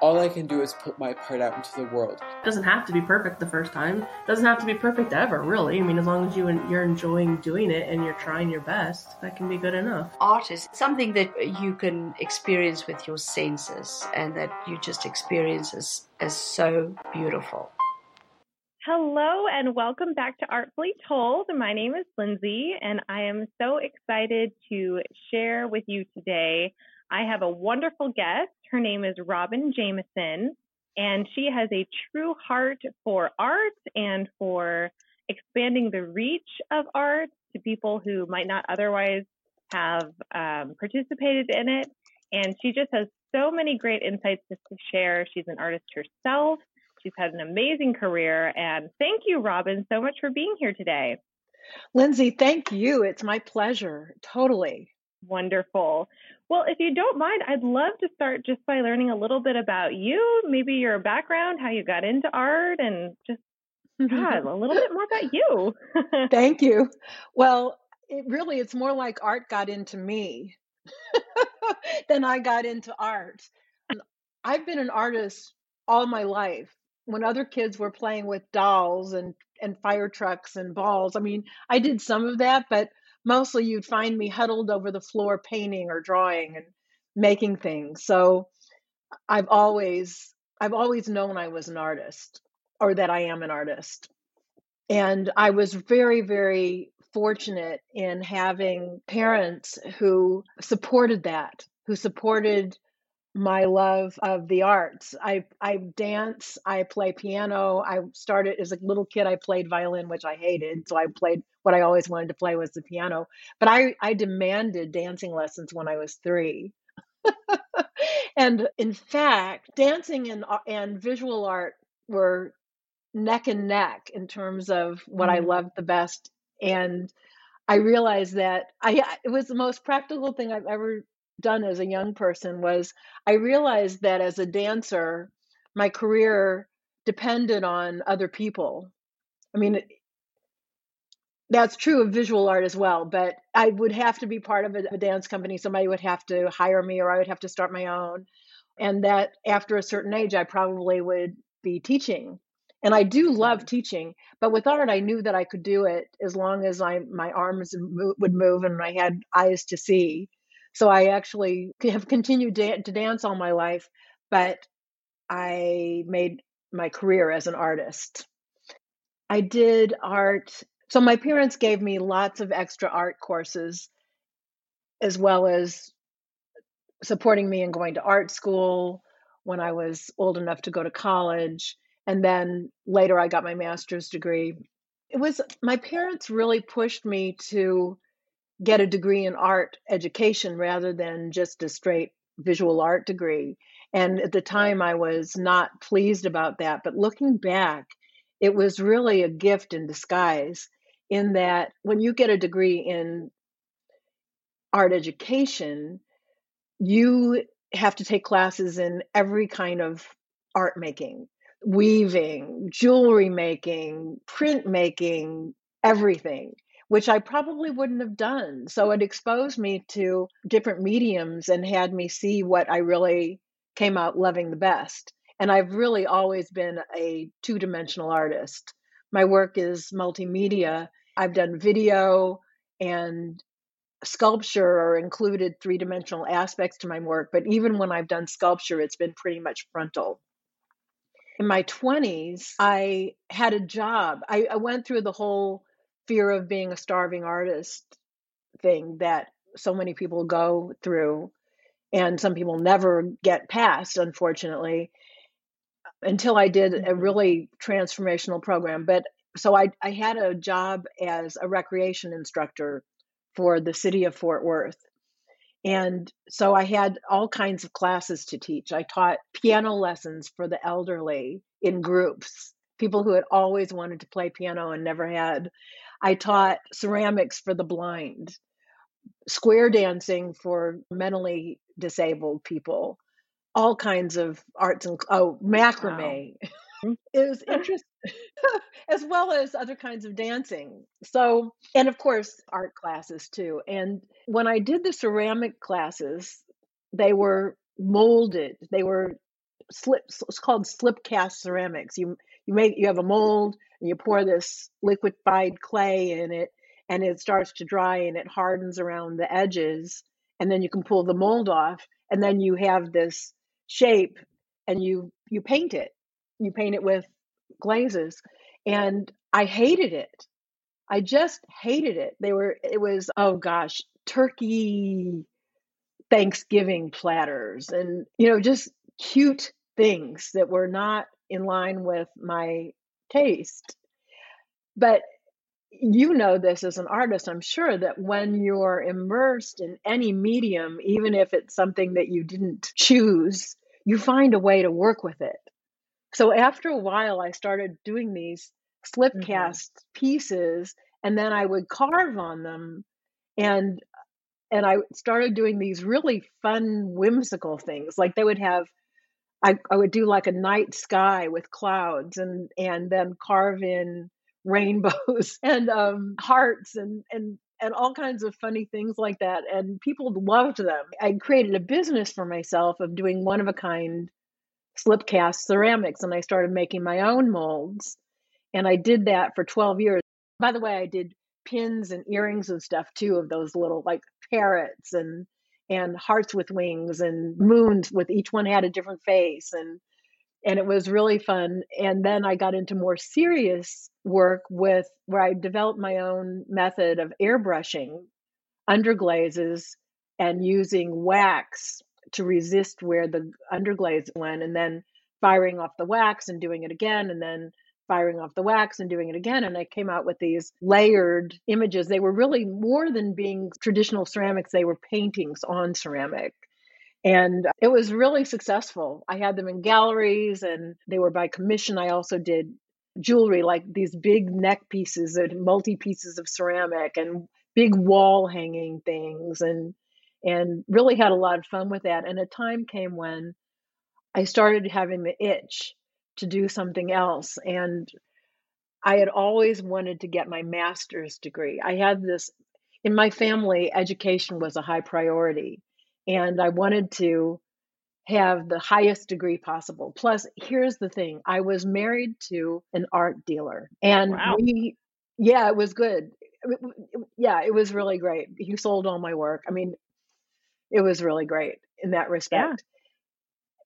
All I can do is put my part out into the world. It doesn't have to be perfect the first time. It doesn't have to be perfect ever, really. I mean, as long as you you're enjoying doing it and you're trying your best, that can be good enough. Art is something that you can experience with your senses and that you just experience as, as so beautiful. Hello and welcome back to Artfully Told. My name is Lindsay and I am so excited to share with you today. I have a wonderful guest. Her name is Robin Jameson and she has a true heart for art and for expanding the reach of art to people who might not otherwise have um, participated in it. And she just has so many great insights to share. She's an artist herself. She's had an amazing career. And thank you, Robin, so much for being here today. Lindsay, thank you. It's my pleasure. Totally. Wonderful. Well, if you don't mind, I'd love to start just by learning a little bit about you, maybe your background, how you got into art, and just God, a little bit more about you. Thank you. Well, it really it's more like art got into me than I got into art. I've been an artist all my life. When other kids were playing with dolls and and fire trucks and balls, I mean, I did some of that, but mostly you'd find me huddled over the floor painting or drawing and making things. So I've always I've always known I was an artist or that I am an artist. And I was very very fortunate in having parents who supported that, who supported my love of the arts. I I dance, I play piano. I started as a little kid I played violin which I hated, so I played what I always wanted to play was the piano. But I I demanded dancing lessons when I was 3. and in fact, dancing and and visual art were neck and neck in terms of what mm. I loved the best and I realized that I it was the most practical thing I've ever done as a young person was I realized that as a dancer, my career depended on other people. I mean, that's true of visual art as well, but I would have to be part of a, a dance company. Somebody would have to hire me, or I would have to start my own. And that after a certain age, I probably would be teaching. And I do love mm-hmm. teaching, but with art, I knew that I could do it as long as I my arms would move and I had eyes to see. So I actually have continued to, to dance all my life, but I made my career as an artist. I did art. So my parents gave me lots of extra art courses as well as supporting me in going to art school when I was old enough to go to college. And then later I got my master's degree. It was my parents really pushed me to get a degree in art education rather than just a straight visual art degree. And at the time, I was not pleased about that. But looking back, it was really a gift in disguise in that when you get a degree in art education, you have to take classes in every kind of art making weaving, jewelry making, print making, everything which I probably wouldn't have done. So it exposed me to different mediums and had me see what I really came out loving the best. And I've really always been a two dimensional artist. My work is multimedia. I've done video and sculpture are included three dimensional aspects to my work, but even when I've done sculpture, it's been pretty much frontal. In my 20s, I had a job. I, I went through the whole fear of being a starving artist thing that so many people go through and some people never get past unfortunately until i did a mm-hmm. really transformational program but so i, I had a job as a recreation instructor for the city of fort worth. And so i had all kinds of classes to teach. I taught piano lessons for the elderly in groups people who had always wanted to play piano and never had. I taught ceramics for the blind, square dancing for mentally disabled people, all kinds of arts and oh macrame. Mm-hmm. it was interesting as well as other kinds of dancing. So and of course art classes too. And when i did the ceramic classes they were molded. They were slip it's called slip cast ceramics. You you make you have a mold and you pour this liquefied clay in it and it starts to dry and it hardens around the edges and then you can pull the mold off and then you have this shape and you you paint it. You paint it with glazes and i hated it. I just hated it. They were it was oh gosh turkey thanksgiving platters and you know just cute things that were not in line with my taste. But you know this as an artist, I'm sure, that when you're immersed in any medium, even if it's something that you didn't choose, you find a way to work with it. So after a while, I started doing these slip hmm cast pieces, and then I would carve on them, and and I started doing these really fun, whimsical things. Like they would have, I, I would do like a night sky with clouds, and and then carve in rainbows and um, hearts and and and all kinds of funny things like that. And people loved them. I created a business for myself of doing one of a kind slip cast ceramics, and I started making my own molds. And I did that for 12 years. By the way, I did pins and earrings and stuff too of those little like parrots and and hearts with wings and moons with each one had a different face and and it was really fun. And then I got into more serious work with where I developed my own method of airbrushing underglazes and using wax to resist where the underglaze went, and then firing off the wax and doing it again, and then firing off the wax and doing it again. And I came out with these layered images. They were really more than being traditional ceramics, they were paintings on ceramic and it was really successful. I had them in galleries and they were by commission. I also did jewelry like these big neck pieces and multi pieces of ceramic and big wall hanging things and and really had a lot of fun with that. And a time came when I started having the itch to do something else and I had always wanted to get my master's degree. I had this in my family education was a high priority and I wanted to have the highest degree possible. Plus, here's the thing I was married to an art dealer, and Wow. we, yeah, it was good. Yeah, it was really great. He sold all my work. I mean, it was really great in that Yeah. respect.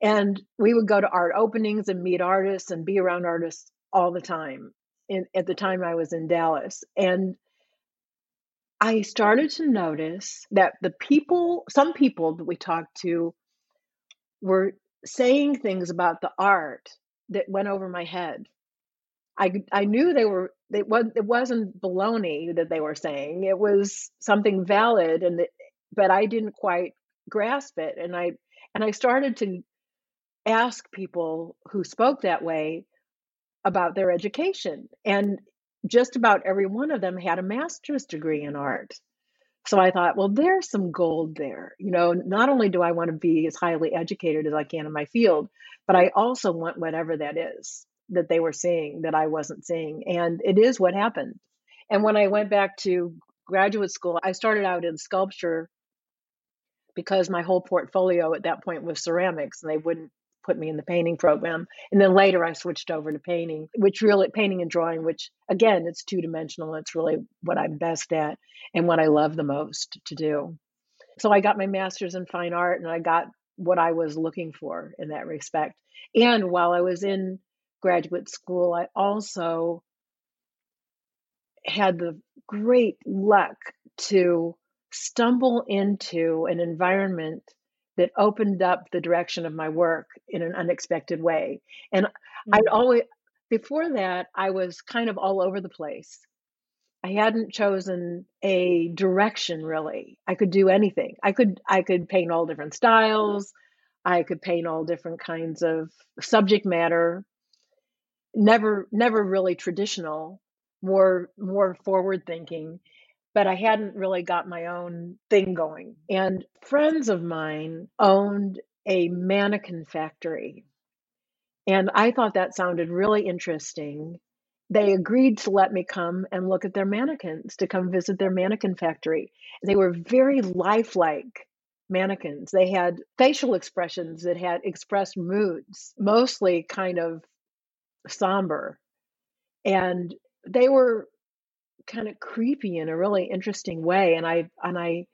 And we would go to art openings and meet artists and be around artists all the time. In, at the time I was in Dallas. And I started to notice that the people, some people that we talked to, were saying things about the art that went over my head. I I knew they were they was it wasn't baloney that they were saying. It was something valid, and but I didn't quite grasp it. And I and I started to ask people who spoke that way about their education, and just about every one of them had a master's degree in art. So I thought, well, there's some gold there. You know, not only do I want to be as highly educated as I can in my field, but I also want whatever that is that they were seeing that I wasn't seeing. And it is what happened. And when I went back to graduate school, I started out in sculpture because my whole portfolio at that point was ceramics and they wouldn't put me in the painting program. And then later I switched over to painting, which really painting and drawing, which again, it's two dimensional. It's really what I'm best at and what I love the most to do. So I got my master's in fine art and I got what I was looking for in that respect. And while I was in graduate school, I also had the great luck to stumble into an environment that opened up the direction of my work in an unexpected way. And I'd Mm. always, before that, I was kind of all over the place. I hadn't chosen a direction really. I could do anything. I could I could paint all different styles. I could paint all different kinds of subject matter. Never never really traditional, more more forward thinking, but I hadn't really got my own thing going. And friends of mine owned a mannequin factory And I thought that sounded really interesting. They agreed to let me come and look at their mannequins, to come visit their mannequin factory. They were very lifelike mannequins. They had facial expressions that had expressed moods, mostly kind of somber. And they were kind of creepy in a really interesting way. And I and I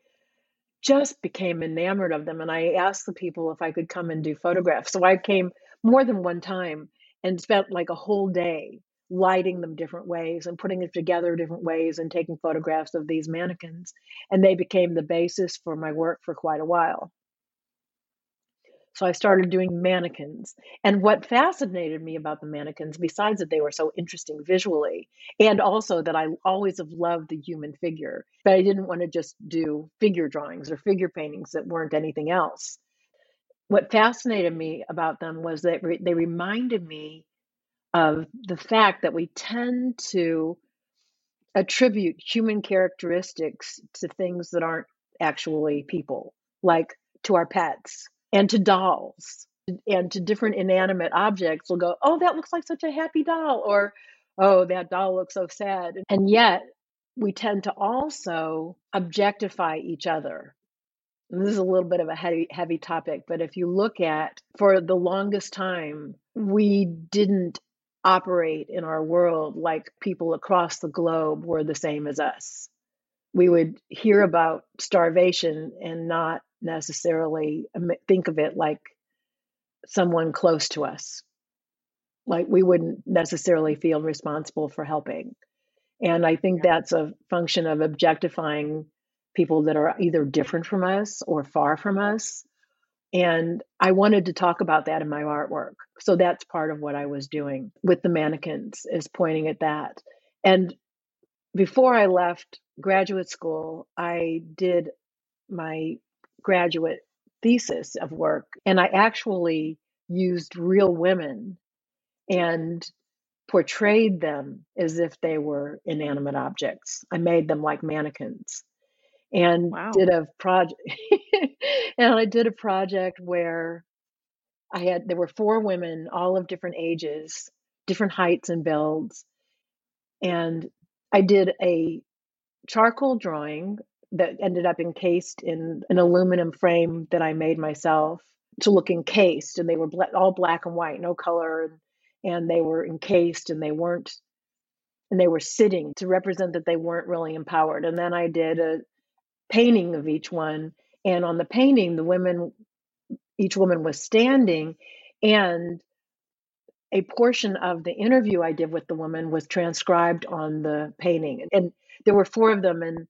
just became enamored of them. And I asked the people if I could come and do photographs. So I came more than one time and spent like a whole day lighting them different ways and putting them together different ways and taking photographs of these mannequins. And they became the basis for my work for quite a while. So I started doing mannequins. And what fascinated me about the mannequins, besides that they were so interesting visually, and also that I always have loved the human figure, but I didn't want to just do figure drawings or figure paintings that weren't anything else. What fascinated me about them was that re- they reminded me of the fact that we tend to attribute human characteristics to things that aren't actually people, like to our pets and to dolls and to different inanimate objects. We'll go, oh, that looks like such a happy doll, or oh, that doll looks so sad. And yet, we tend to also objectify each other. And this is a little bit of a heavy, heavy topic, but if you look at for the longest time, we didn't operate in our world like people across the globe were the same as us. We would hear about starvation and not necessarily um, think of it like someone close to us. Like we wouldn't necessarily feel responsible for helping. And I think that's a function of objectifying people that are either different from us or far from us and I wanted to talk about that in my artwork. So that's part of what I was doing with the mannequins, is pointing at that. And before I left graduate school, I did my graduate thesis of work, and I actually used real women and portrayed them as if they were inanimate objects. I made them like mannequins and Wow. did a project and I did a project where I had there were four women, all of different ages, different heights and builds, and I did a charcoal drawing that ended up encased in an aluminum frame that I made myself to look encased, and they were all black and white, no color, and, and they were encased, and they weren't, and they were sitting to represent that they weren't really empowered. And then I did a painting of each one, and on the painting, the women, each woman was standing, and a portion of the interview I did with the woman was transcribed on the painting. And there were four of them, and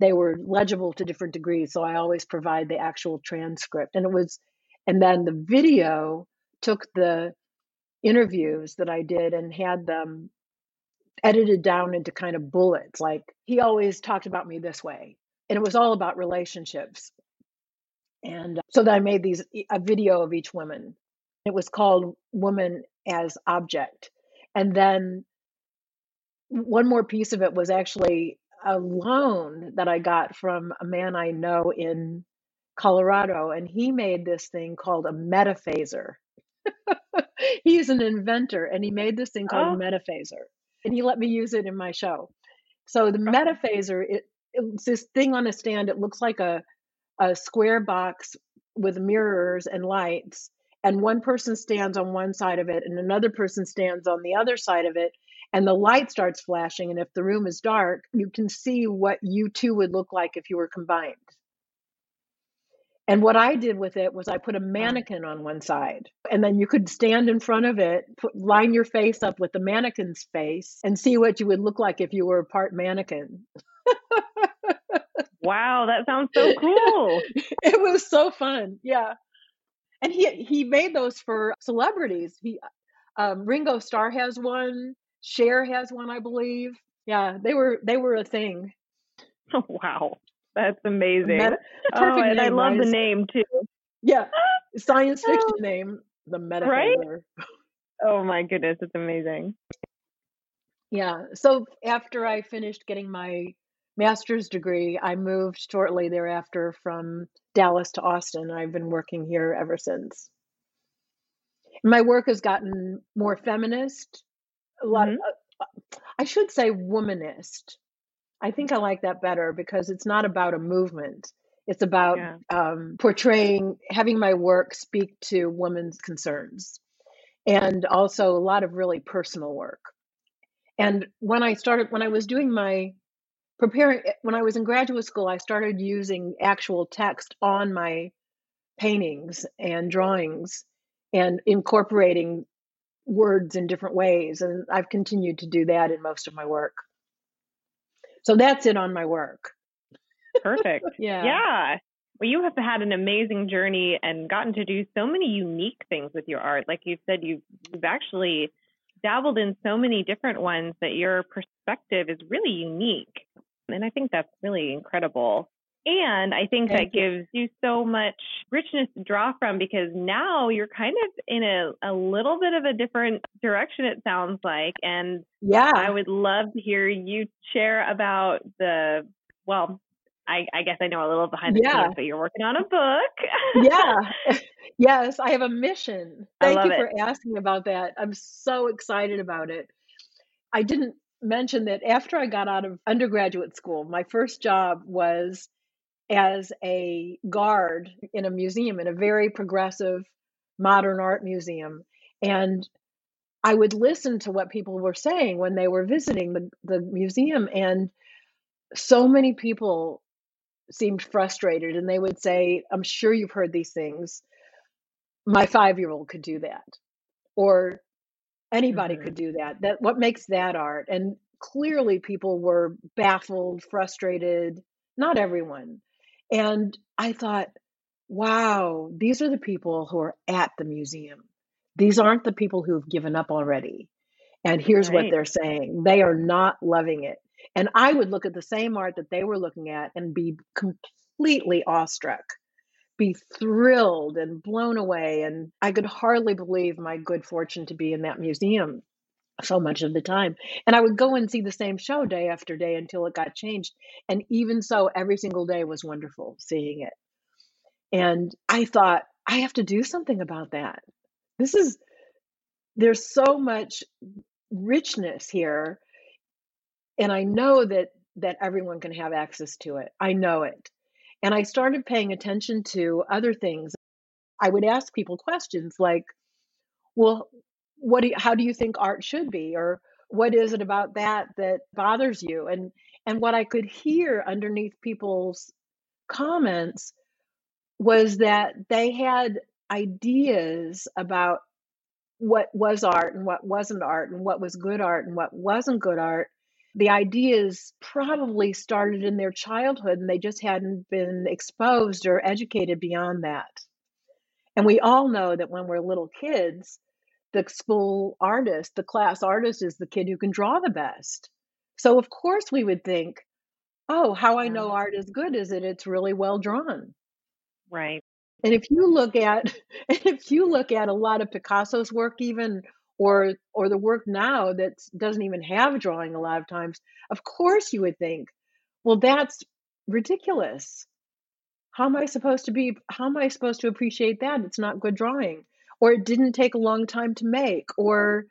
they were legible to different degrees. So I always provide the actual transcript. And it was, and then the video took the interviews that I did and had them edited down into kind of bullets. Like he always talked about me this way. And it was all about relationships. And uh, so then I made these a video of each woman. It was called Woman as Object. And then one more piece of it was actually a loan that I got from a man I know in Colorado, and he made this thing called a metaphaser. He's an inventor, and he made this thing called Oh, a metaphaser, and he let me use it in my show. So the metaphaser, it, it's this thing on a stand. It looks like a a square box with mirrors and lights, and one person stands on one side of it, and another person stands on the other side of it, and the light starts flashing. And if the room is dark, you can see what you two would look like if you were combined. And what I did with it was I put a mannequin on one side, and then you could stand in front of it, put, line your face up with the mannequin's face, and see what you would look like if you were a part mannequin. Wow, that sounds so cool. it was so fun. Yeah. And he he made those for celebrities. He um, Ringo Starr has one. Cher has one, I believe. Yeah, they were they were a thing. Wow, that's amazing. meta, Oh, and I love right? the name too. yeah, science Oh, fiction name, the right? Oh my goodness, it's amazing. Yeah. So after I finished getting my master's degree, I moved shortly thereafter from Dallas to Austin. I've been working here ever since. My work has gotten more feminist, a lot. Mhm. uh, I should say womanist. I think I like that better because it's not about a movement. It's about Yeah. um, portraying, having my work speak to women's concerns, and also a lot of really personal work. And when I started, when I was doing my preparing, when I was in graduate school, I started using actual text on my paintings and drawings and incorporating words in different ways. And I've continued to do that in most of my work. So that's it on my work. Perfect. Yeah. Yeah. Well, you have had an amazing journey and gotten to do so many unique things with your art. Like you said, you've, you've actually dabbled in so many different ones that your perspective is really unique. And I think that's really incredible. And I think Thank that gives you so much richness to draw from because now you're kind of in a, a little bit of a different direction, it sounds like. And yeah, I would love to hear you share about the, well, I, I guess I know a little behind the Yeah. scenes, but you're working on a book. Yeah. yes, I have a mission. Thank you it. for asking about that. I'm so excited about it. I didn't mention that after I got out of undergraduate school, my first job was as a guard in a museum, in a very progressive modern art museum. And I would listen to what people were saying when they were visiting the, the museum. And so many people seemed frustrated and they would say, I'm sure you've heard these things. My five year old could do that. Or anybody Mhm. could do that. That what makes that art? And clearly people were baffled, frustrated, not everyone. And I thought, wow, these are the people who are at the museum. These aren't the people who've given up already. And here's what they're saying. They are not loving it. And I would look at the same art that they were looking at and be completely awestruck, be thrilled and blown away. And I could hardly believe my good fortune to be in that museum so much of the time. And I would go and see the same show day after day until it got changed. And even so, every single day was wonderful seeing it. And I thought, I have to do something about that. This is, there's so much richness here. And I know that that everyone can have access to it. I know it. And I started paying attention to other things. I would ask people questions like, well, what do you, how do you think art should be? Or what is it about that that bothers you? And and what i could hear underneath people's comments was that they had ideas about what was art and what wasn't art and what was good art and what wasn't good art. The ideas probably started in their childhood and they just hadn't been exposed or educated beyond that. And we all know that when we're little kids the school artist, the class artist is the kid who can draw the best. So of course we would think, oh, how I know art is good is that it's really well drawn. Right. And if you look at if you look at a lot of Picasso's work even or or the work now that doesn't even have drawing a lot of times, of course you would think, well that's ridiculous. How am I supposed to be how am I supposed to appreciate that? It's not good drawing. Or it didn't take a long time to make or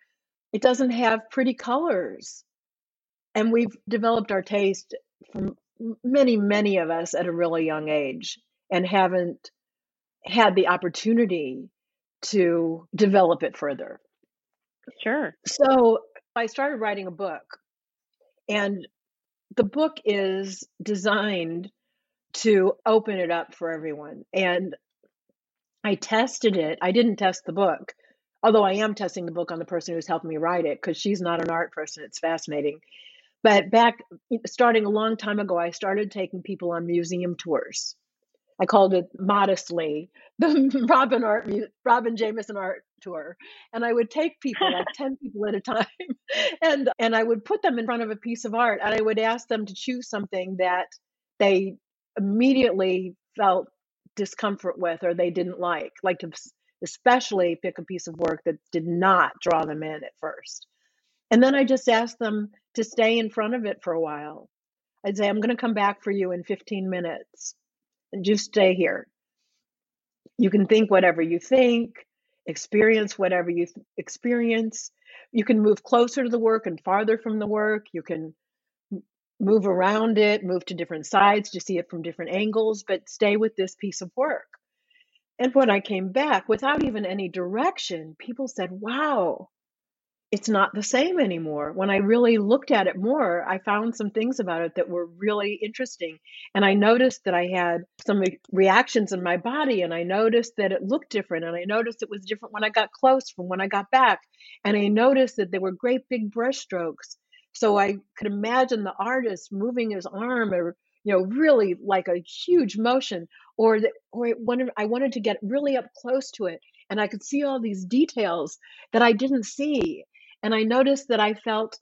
it doesn't have pretty colors. And we've developed our taste from many many of us at a really young age and haven't had the opportunity to develop it further. Sure. So I started writing a book, and the book is designed to open it up for everyone. And I tested it. I didn't test the book, although I am testing the book on the person who's helping me write it because she's not an art person. It's fascinating. But back starting a long time ago, I started taking people on museum tours. I called it modestly the Robin Art Robin Jameson Art Tour, and I would take people like ten people at a time, and and I would put them in front of a piece of art, and I would ask them to choose something that they immediately felt discomfort with or they didn't like, like to especially pick a piece of work that did not draw them in at first, and then I just asked them to stay in front of it for a while. I'd say, I'm going to come back for you in 15 minutes and just stay here. You can think whatever you think. experience whatever you th- experience. You can move closer to the work and farther from the work. You can move around it, move to different sides to see it from different angles, but stay with this piece of work. And when I came back without even any direction, people said, Wow, it's not the same anymore. When I really looked at it more, I found some things about it that were really interesting. And I noticed that I had some reactions in my body, and I noticed that it looked different. And I noticed it was different when I got close from when I got back. And I noticed that there were great big brush strokes. So I could imagine the artist moving his arm or you know really like a huge motion or that or it wanted, I wanted to get really up close to it and I could see all these details that I didn't see and I noticed that I felt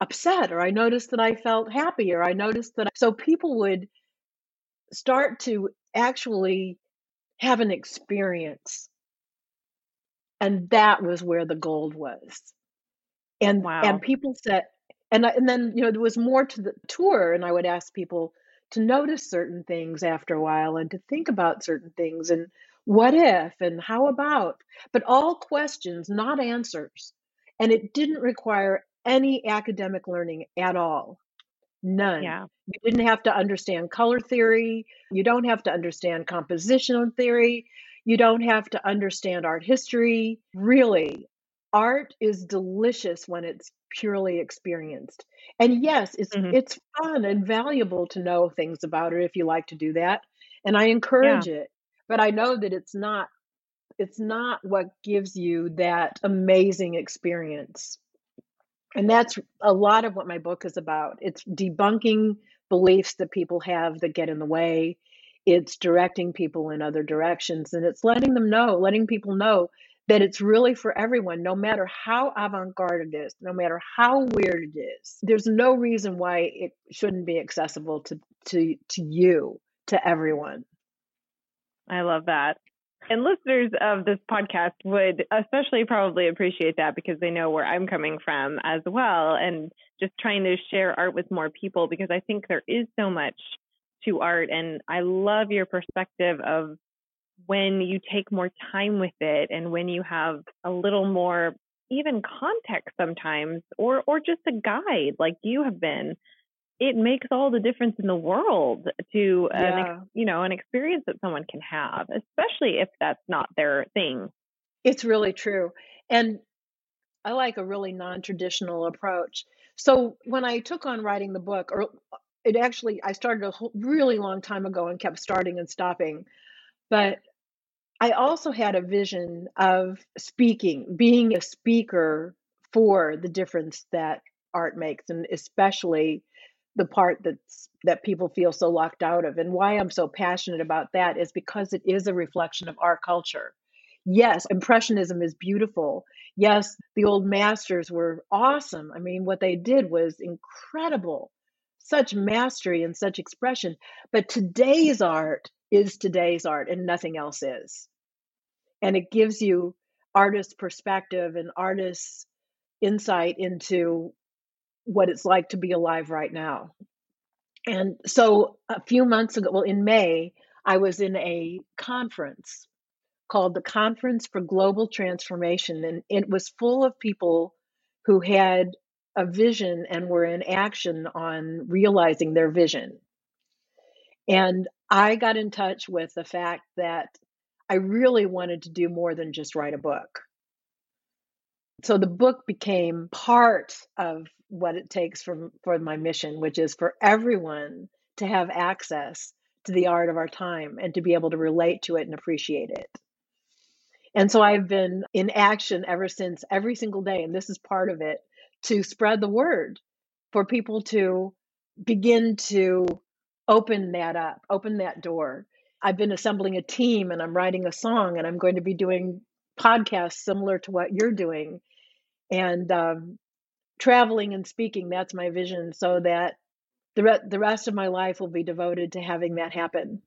upset or I noticed that I felt happy or I noticed that so people would start to actually have an experience and that was where the gold was and Wow. and people said and I, and then you know there was more to the tour and I would ask people to notice certain things after a while and to think about certain things and what if and how about but all questions not answers. And it didn't require any academic learning at all. None. Yeah. you didn't have to understand color theory. You don't have to understand compositional theory. You don't have to understand art history. Really art is delicious when it's purely experienced. And yes it's hmm it's fun and valuable to know things about it if you like to do that and i Yeah. encourage it but i know that it's not it's not what gives you that amazing experience. And that's a lot of what my book is about. It's debunking beliefs that people have that get in the way. It's directing people in other directions and it's letting them know letting people know that it's really for everyone no matter how avant-garde it is no matter how weird it is there's no reason why it shouldn't be accessible to to to you to everyone I love that. And listeners of this podcast would especially probably appreciate that because they know where I'm coming from as well. And just trying to share art with more people because I think there is so much to art. And I love your perspective of when you take more time with it and when you have a little more even context sometimes or or just a guide like you have been it makes all the difference in the world to an ex, you know an experience that someone can have especially if that's not their thing it's really true and I like a really non-traditional approach. So when I took on writing the book, or it actually, I started a whole, really long time ago and kept starting and stopping. But I also had a vision of speaking, being a speaker for the difference that art makes, and especially the part that's that people feel so locked out of. And why I'm so passionate about that is because it is a reflection of our culture. Yes, impressionism is beautiful. Yes, the old masters were awesome. I mean, what they did was incredible. Such mastery and such expression. But today's art is today's art and nothing else is. And it gives you artist perspective and artist insight into what it's like to be alive right now. And so a few months ago, well, in May, I was in a conference called the Conference for Global Transformation. And it was full of people who had a vision and were in action on realizing their vision. And I got in touch with the fact that I really wanted to do more than just write a book. So the book became part of what it takes from for my mission, which is for everyone to have access to the art of our time and to be able to relate to it and appreciate it. And so I've been in action ever since every single day, and this is part of it, to spread the word for people to begin to open that up, open that door. I've been assembling a team and I'm writing a song and I'm going to be doing podcasts similar to what you're doing and um, traveling and speaking. That's my vision so that the, re- the rest of my life will be devoted to having that happen.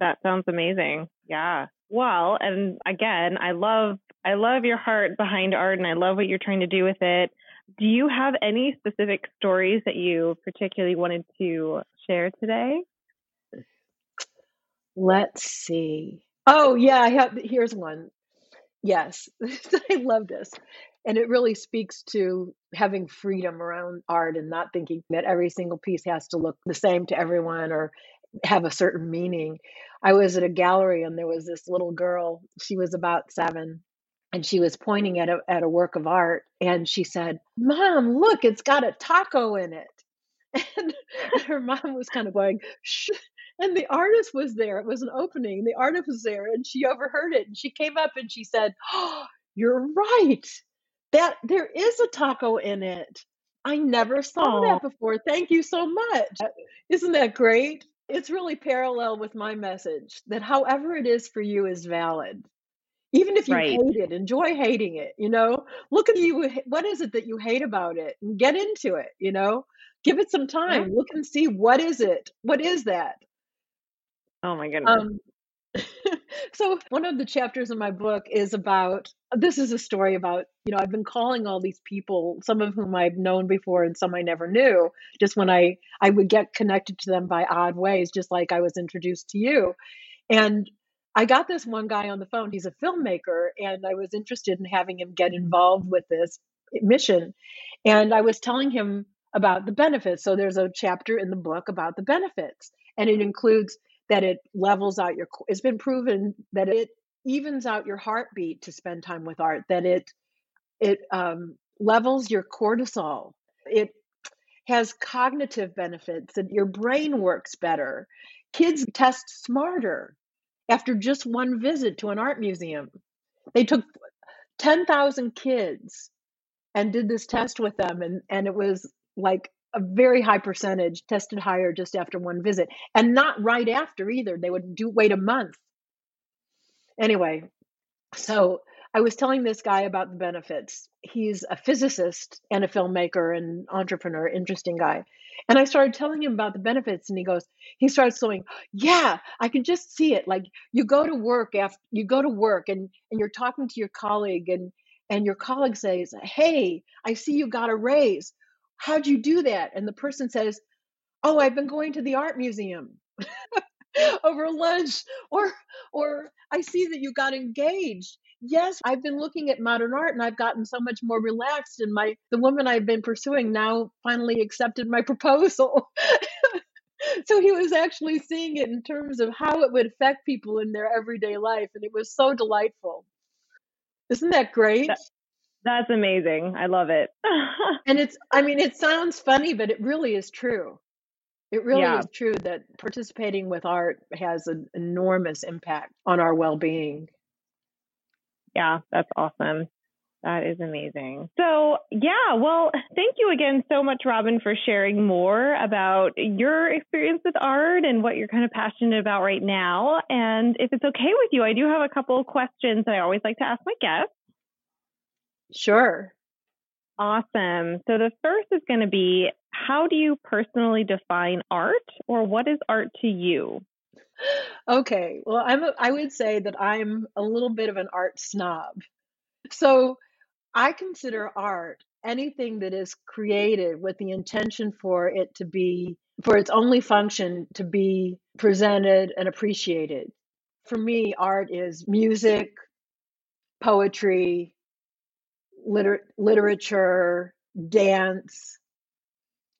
That sounds amazing. Yeah. Well, and again, I love I love your heart behind art and I love what you're trying to do with it. Do you have any specific stories that you particularly wanted to share today? Let's see. Oh, yeah, I have here's one. Yes, I love this. And it really speaks to having freedom around art and not thinking that every single piece has to look the same to everyone or have a certain meaning. I was at a gallery and there was this little girl, she was about seven, and she was pointing at a, at a work of art and she said, Mom, look, it's got a taco in it. And her mom was kind of going, shh. And the artist was there. It was an opening. The artist was there and she overheard it. And she came up and she said, oh, You're right. That there is a taco in it. I never saw Oh, that before. Thank you so much. Uh, isn't that great? It's really parallel with my message that however it is for you is valid. Even if you right. hate it, enjoy hating it, you know? Look at you, what is it that you hate about it? And get into it, you know? Give it some Yeah. time. Look and see what is it? What is that? Oh my goodness. Um, so one of the chapters in my book is about this is a story about you know i've been calling all these people some of whom i've known before and some i never knew just when i i would get connected to them by odd ways just like i was introduced to you and i got this one guy on the phone he's a filmmaker and i was interested in having him get involved with this mission and i was telling him about the benefits. So there's a chapter in the book about the benefits and it includes that it levels out your it's been proven that it evens out your heartbeat to spend time with art that it it um, levels your cortisol. It has cognitive benefits that your brain works better. Kids test smarter after just one visit to an art museum. They took 10,000 kids and did this test with them and and it was like a very high percentage tested higher just after one visit. And not right after either. They would do wait a month. Anyway so i was telling this guy about the benefits. He's a physicist and a filmmaker and entrepreneur interesting guy. And i started telling him about the benefits and he goes he starts going yeah i can just see it. Like you go to work after you go to work and and you're talking to your colleague and and your colleague says hey i see you got a raise how'd you do that? And the person says oh i've been going to the art museum over lunch or or i see that you got engaged. Yes i've been looking at modern art and i've gotten so much more relaxed and my the woman i've been pursuing now finally accepted my proposal. So he was actually seeing it in terms of how it would affect people in their everyday life and it was so delightful. Isn't that great? That, that's amazing. I love it. and it's i mean it sounds funny but it really is true it really yeah. is true that participating with art has an enormous impact on our well-being Yeah. That's awesome. That is amazing. So, yeah, well, thank you again so much, Robin, for sharing more about your experience with art and what you're kind of passionate about right now. And if it's okay with you, I do have a couple of questions that I always like to ask my guests. Sure. Awesome. So, the first is going to be how do you personally define art or what is art to you? Okay. Well, I'm a, I would say that I'm a little bit of an art snob. So I consider art anything that is created with the intention for it to be, for its only function to be presented and appreciated. For me, art is music, poetry, liter- literature, dance,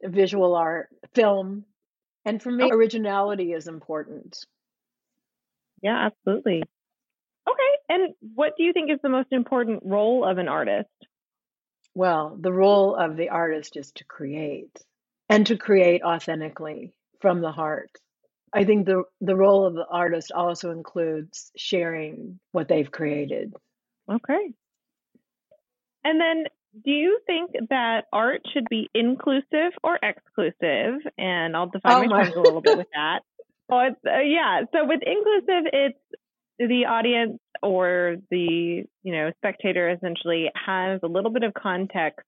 visual art, film. And for me, Oh, originality is important. yeah, absolutely. Okay. And what do you think is the most important role of an artist? Well, the role of the artist is to create and to create authentically from the heart. I think the the role of the artist also includes sharing what they've created. Okay. And then do you think that art should be inclusive or exclusive? And I'll define Oh my terms a little bit with that. Oh, it's, uh, yeah. So with inclusive, it's the audience or the you know spectator essentially has a little bit of context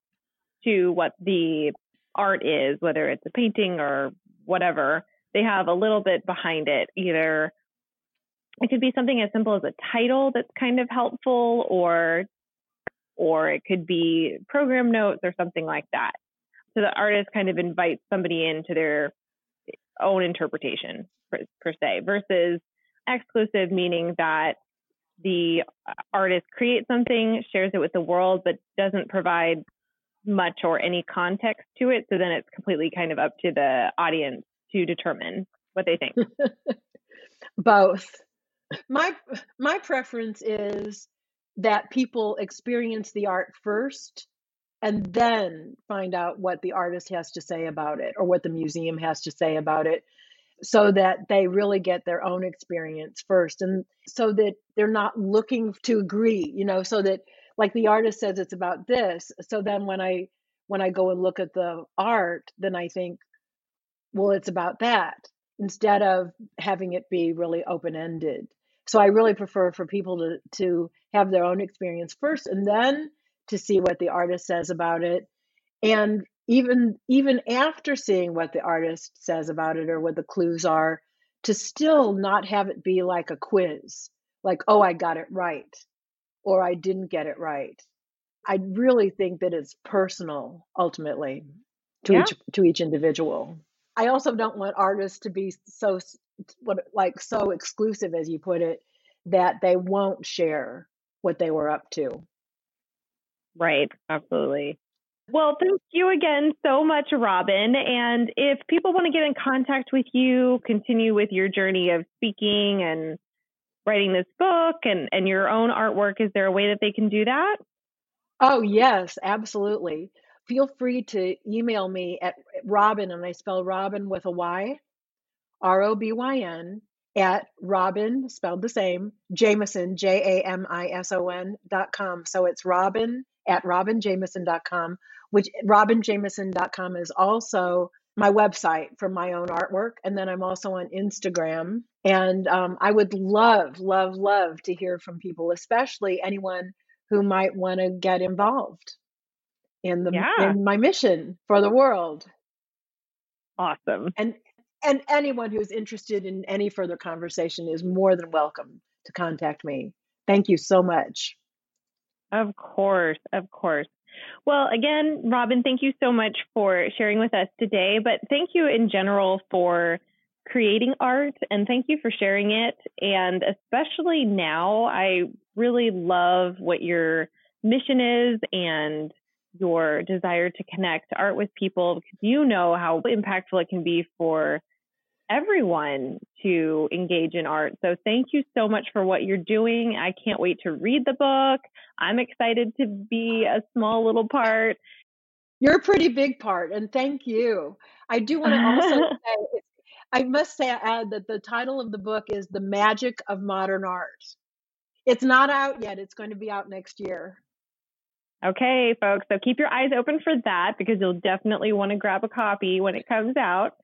to what the art is, whether it's a painting or whatever. They have a little bit behind it. Either it could be something as simple as a title that's kind of helpful, or or it could be program notes or something like that. So the artist kind of invites somebody into their own interpretation per, per se versus exclusive meaning that the uh, artist creates something, shares it with the world, but doesn't provide much or any context to it. So then it's completely kind of up to the audience to determine what they think. Both. My my preference is that people experience the art first and then find out what the artist has to say about it or what the museum has to say about it so that they really get their own experience first. And so that they're not looking to agree you know so that like the artist says it's about this. So then when i when i go and look at the art then i think well it's about that instead of having it be really open ended so i really prefer for people to to have their own experience first and then to see what the artist says about it. And even even after seeing what the artist says about it or what the clues are to still not have it be like a quiz like oh i got it right or i didn't get it right. I really think that it's personal ultimately to Yeah. each to each individual. I also don't want artists to be so what like so exclusive as you put it that they won't share what they were up to Right, absolutely. Well, thank you again so much, Robyn. And if people want to get in contact with you, continue with your journey of speaking and writing this book and, and your own artwork, is there a way that they can do that? Oh, yes, absolutely. Feel free to email me at Robyn, and I spell Robyn with a Y, R O B Y N, at Robyn, spelled the same, Jamison, J A M I S O N dot com. So it's Robyn at dot com, which dot com is also my website for my own artwork. And then I'm also on Instagram. And um, I would love, love, love to hear from people, especially anyone who might want to get involved in the Yeah. in my mission for the world Awesome. and and anyone who's interested in any further conversation is more than welcome to contact me thank you so much Of course, of course. Well, again, Robyn, thank you so much for sharing with us today, but thank you in general for creating art and thank you for sharing it. And especially now, I really love what your mission is and your desire to connect art with people because you know how impactful it can be for everyone to engage in art. So thank you so much for what you're doing. I can't wait to read the book. I'm excited to be a small little part. you're a pretty big part and thank you i do want to also say i must say add that the title of the book is the magic of modern art it's not out yet it's going to be out next year Okay, folks. So keep your eyes open for that because you'll definitely want to grab a copy when it comes out.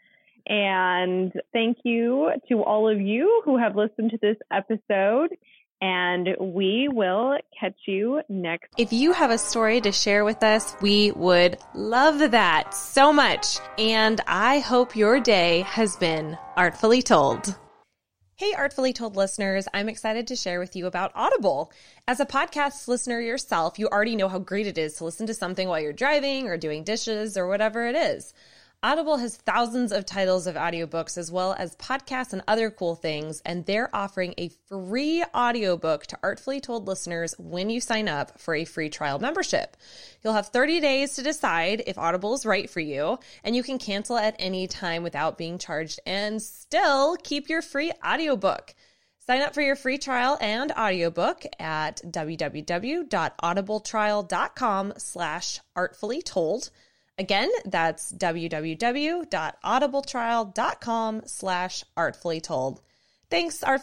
And thank you to all of you who have listened to this episode. And we will catch you next. If you have a story to share with us, we would love that so much. And I hope your day has been artfully told. Hey, Artfully Told listeners, I'm excited to share with you about Audible. As a podcast listener yourself, you already know how great it is to listen to something while you're driving or doing dishes or whatever it is. Audible has thousands of titles of audiobooks as well as podcasts and other cool things, and they're offering a free audiobook to Artfully Told listeners when you sign up for a free trial membership. You'll have 30 days to decide if Audible is right for you, and you can cancel at any time without being charged and still keep your free audiobook. Sign up for your free trial and audiobook at www.audibletrial.com slash artfully told. Again, that's www.audibletrial.com slash artfully told. Thanks, Artfully